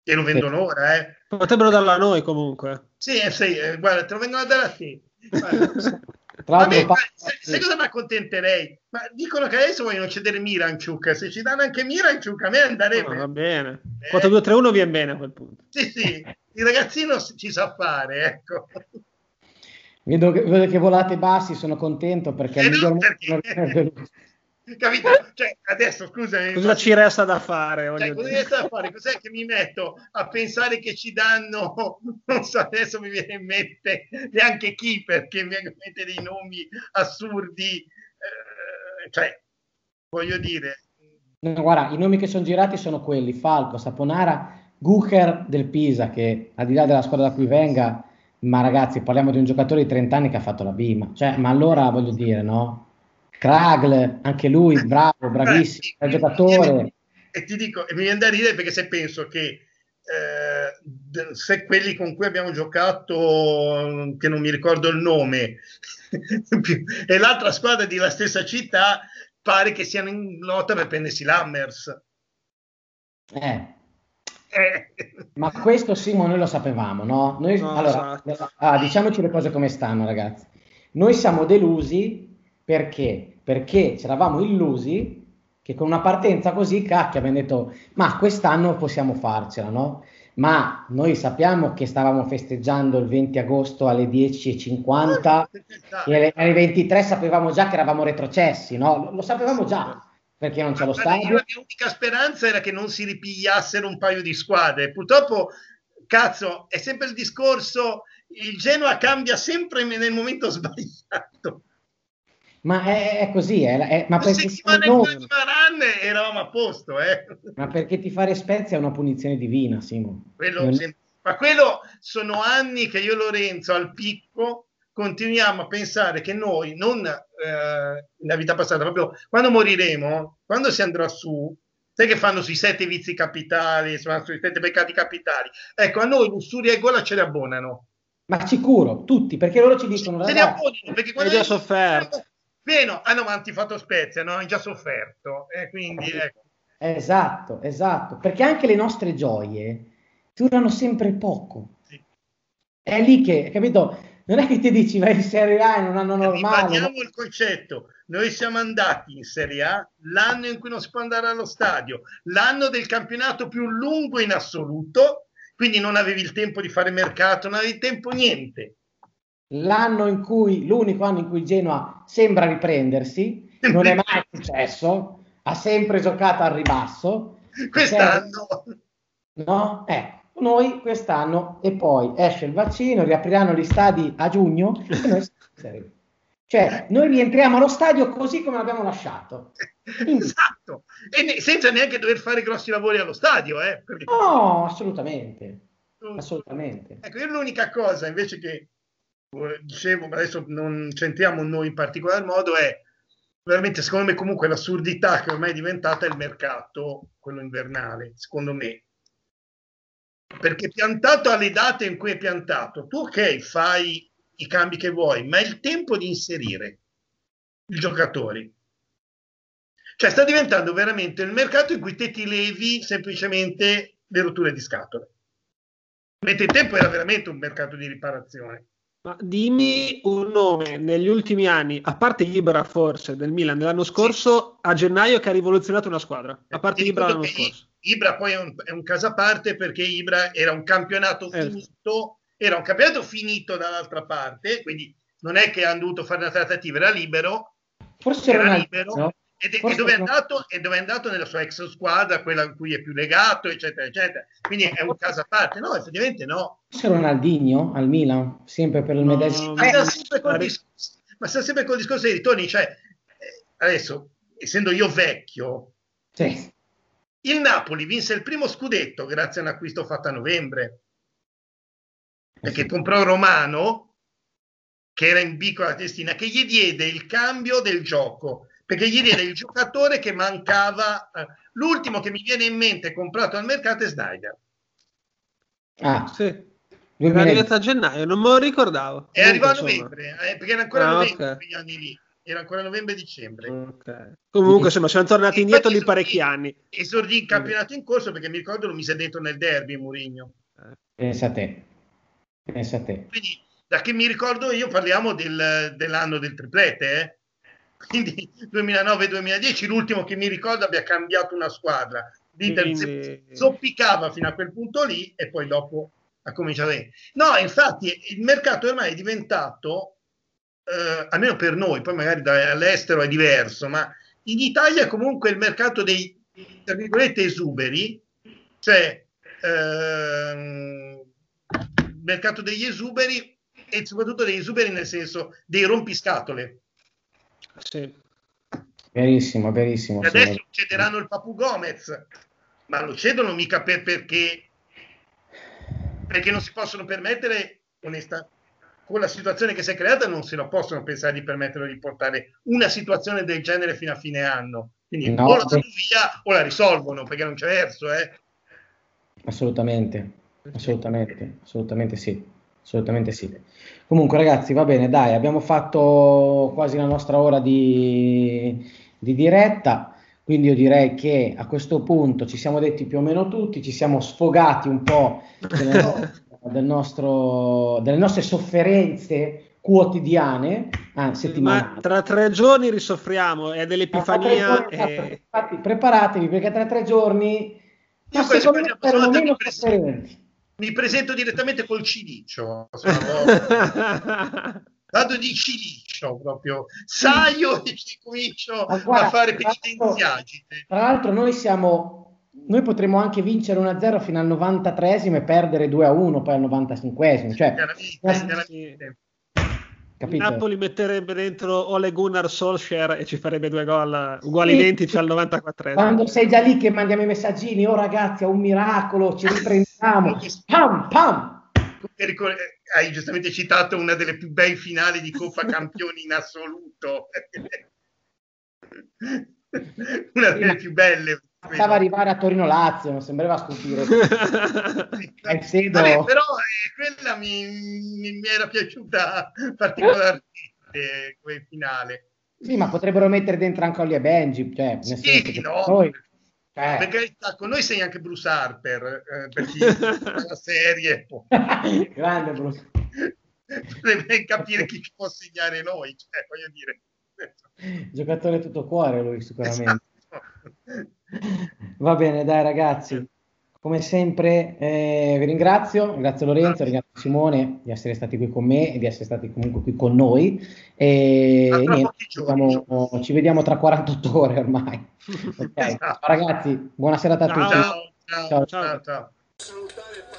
e lo vendono sì. ora. Eh. Potrebbero darlo a noi comunque. Sì, eh, sì eh, guarda, te lo vengono a dare a te. Vabbè, ma, sai, sai cosa mi accontenterei? Ma dicono che adesso vogliono cedere Miranchuk. Se ci danno anche Miranchuk, a me andrebbe. Oh, va bene. Eh. 4-2-3-1 viene bene a quel punto. Sì, sì, il ragazzino ci sa fare, ecco. Vedo che, vedo che volate bassi, sono contento perché eh no, perché... Capito? Cioè, adesso scusami. Cosa ci resta da fare? Cioè, cosa resta da fare? Cos'è che mi metto a pensare che ci danno? Non so, adesso mi viene in mente neanche chi perché mi viene in mente dei nomi assurdi. Eh, cioè, voglio dire. No, guarda, i nomi che sono girati sono quelli: Falco, Saponara, Gucher del Pisa, che al di là della squadra da cui venga, ma ragazzi, parliamo di un giocatore di 30 anni che ha fatto la Bima. Cioè, ma allora voglio dire, no? Kragl, anche lui, bravo, bravissimo, un giocatore. E ti dico, e mi viene da ridere perché se penso che eh, se quelli con cui abbiamo giocato, che non mi ricordo il nome, e l'altra squadra di la stessa città, pare che siano in lotta per prendersi l'Hammers. Eh. Eh. Ma questo Simo noi lo sapevamo, no? Noi, no allora, esatto. ah, diciamoci le cose come stanno, ragazzi. Noi siamo delusi perché perché ci eravamo illusi che con una partenza così, cacchio, abbiamo detto, ma quest'anno possiamo farcela, no? Ma noi sappiamo che stavamo festeggiando il 20 agosto alle 10.50 e alle 23 sapevamo già che eravamo retrocessi, no? Lo, lo sapevamo già perché non c'è lo stadio. La mia unica speranza era che non si ripigliassero un paio di squadre. Purtroppo, cazzo, è sempre il discorso, il Genoa cambia sempre nel momento sbagliato. Ma è, è così, è, è, ma perché settimana in cui eravamo a posto, eh. Ma perché ti fare Spezia è una punizione divina, Simo. Quello, non... Ma quello sono anni che io Lorenzo al picco continuiamo a pensare che noi non eh, nella vita passata, proprio quando moriremo, quando si andrà su, sai che fanno sui sette vizi capitali, sui sette peccati capitali. Ecco, a noi lussuria e gola ce le abbonano. Ma sicuro, tutti, perché loro ci dicono... Ce li abbonano, perché quando... Hai già sofferto pieno, ah no, ma hanno fatto Spezia, no? Hanno già sofferto, e quindi ecco. Esatto, esatto, perché anche le nostre gioie durano sempre poco. Sì. È lì che, capito? Non è che ti dici vai in Serie A in un anno normale. Ribadiamo il concetto, noi siamo andati in Serie A l'anno in cui non si può andare allo stadio, l'anno del campionato più lungo in assoluto, quindi non avevi il tempo di fare mercato, non avevi tempo niente l'anno in cui, l'unico anno in cui Genoa sembra riprendersi, non è mai successo, ha sempre giocato al ribasso. Quest'anno. No? Ecco, noi quest'anno e poi esce il vaccino, riapriranno gli stadi a giugno e noi cioè, noi rientriamo allo stadio così come l'abbiamo lasciato. Esatto, e ne- senza neanche dover fare grossi lavori allo stadio. Eh, perché... No, assolutamente. Assolutamente. Ecco, io l'unica cosa invece che dicevo, ma adesso non centriamo noi in particolar modo, è veramente secondo me comunque l'assurdità che ormai è diventata il mercato, quello invernale, secondo me. Perché piantato alle date in cui è piantato, tu ok, fai i cambi che vuoi, ma è il tempo di inserire i giocatori. Cioè sta diventando veramente il mercato in cui te ti levi semplicemente le rotture di scatole. Mentre il tempo era veramente un mercato di riparazione. Ma dimmi un nome negli ultimi anni, a parte Ibra forse del Milan dell'anno scorso, sì. a gennaio che ha rivoluzionato una squadra. A parte Ibra l'anno scorso. Ibra poi è un, è un, caso a parte perché Ibra era un campionato eh. finito, era un campionato finito dall'altra parte, quindi non è che hanno dovuto fare una trattativa, era libero. Forse era, era libero. No? Ed, e, dove è andato, e dove è andato nella sua ex squadra, quella in cui è più legato, eccetera, eccetera. Quindi è un caso a parte. No, effettivamente no. C'è Ronaldinho al Milan, sempre per il medesimo. ma, sta sempre col discorso, ma sta sempre col discorso dei ritorni. Cioè, eh, adesso, essendo io vecchio, sì. il Napoli vinse il primo scudetto grazie a un acquisto fatto a novembre. Perché comprò Romano, che era in B con la testina, che gli diede il cambio del gioco perché gli diede il giocatore che mancava. Eh, l'ultimo che mi viene in mente comprato al mercato è Snyder. Ah, sì. È arrivato a gennaio, non me lo ricordavo. È arrivato a novembre, eh, perché era ancora ah, novembre okay. quegli anni lì. Era ancora novembre-dicembre. Okay. Comunque, insomma, siamo tornati indietro di parecchi anni. Esordì in campionato in corso perché mi ricordo lo mise dentro nel derby Murigno. Pensa a te. Pensa a te. Quindi, da che mi ricordo io, parliamo del, dell'anno del triplete, eh? Quindi 2009-2010 l'ultimo che mi ricordo abbia cambiato una squadra. l'Inter quindi... zoppicava fino a quel punto lì e poi dopo ha cominciato a... no infatti il mercato ormai è diventato eh, almeno per noi poi magari da, all'estero è diverso ma in Italia comunque il mercato dei tra virgolette esuberi cioè ehm, il mercato degli esuberi e soprattutto degli esuberi nel senso dei rompiscatole sì. Verissimo, verissimo. E adesso cederanno il Papu Gomez, ma lo cedono mica per, perché, perché non si possono permettere, onesta, con la situazione che si è creata, non se lo possono pensare di permettere di portare una situazione del genere fino a fine anno. Quindi no, o la danno via o la risolvono, perché non c'è verso. Eh. Assolutamente, assolutamente, assolutamente sì assolutamente sì. Comunque ragazzi, va bene, dai, abbiamo fatto quasi la nostra ora di, di diretta, quindi io direi che a questo punto ci siamo detti più o meno tutti, ci siamo sfogati un po' delle, del nostro, delle nostre sofferenze quotidiane, ah, settimanali. Ma tra tre giorni risoffriamo, è dell'Epifania. E... Infatti, preparatevi perché tra tre giorni... Ma secondo me saranno meno sofferenti mi presento direttamente col ciliccio. Vado di ciliccio proprio, saio e ci comincio guarda, a fare penitenziaggi. Tra l'altro noi siamo noi potremmo anche vincere 1-0 fino al 93esimo e perdere 2-1 poi al 95esimo. Cioè, chiaramente, chiaramente. Capito? Napoli metterebbe dentro Ole Gunnar Solskjaer e ci farebbe due gol uguali sì. identici al 94 Quando sei già lì che mandiamo i messaggini, oh ragazzi, è un miracolo, ci riprendiamo. pam, pam. Hai giustamente citato una delle più bei finali di Coppa Campioni in assoluto. una delle più belle Stava arrivare a Torino Lazio, non sembrava stupire. Sedo... Vabbè, però eh, quella mi, mi, mi, era piaciuta particolarmente come finale. Sì, ma potrebbero mettere dentro anche Oli e Benji, cioè, nel sì, senso no, noi, cioè... perché con noi sei anche Bruce Harper, eh, per chi la serie. Grande Bruce. Deve capire chi può segnare noi, cioè, voglio dire. Giocatore tutto cuore lui sicuramente. Esatto. Va bene, dai ragazzi, come sempre eh, vi ringrazio, ringrazio Lorenzo, ringrazio Simone di essere stati qui con me e di essere stati comunque qui con noi. E niente, ci, vediamo, ci vediamo tra 48 ore ormai. Okay. Ciao ragazzi, buona serata a tutti. Ciao, ciao, ciao. ciao. ciao.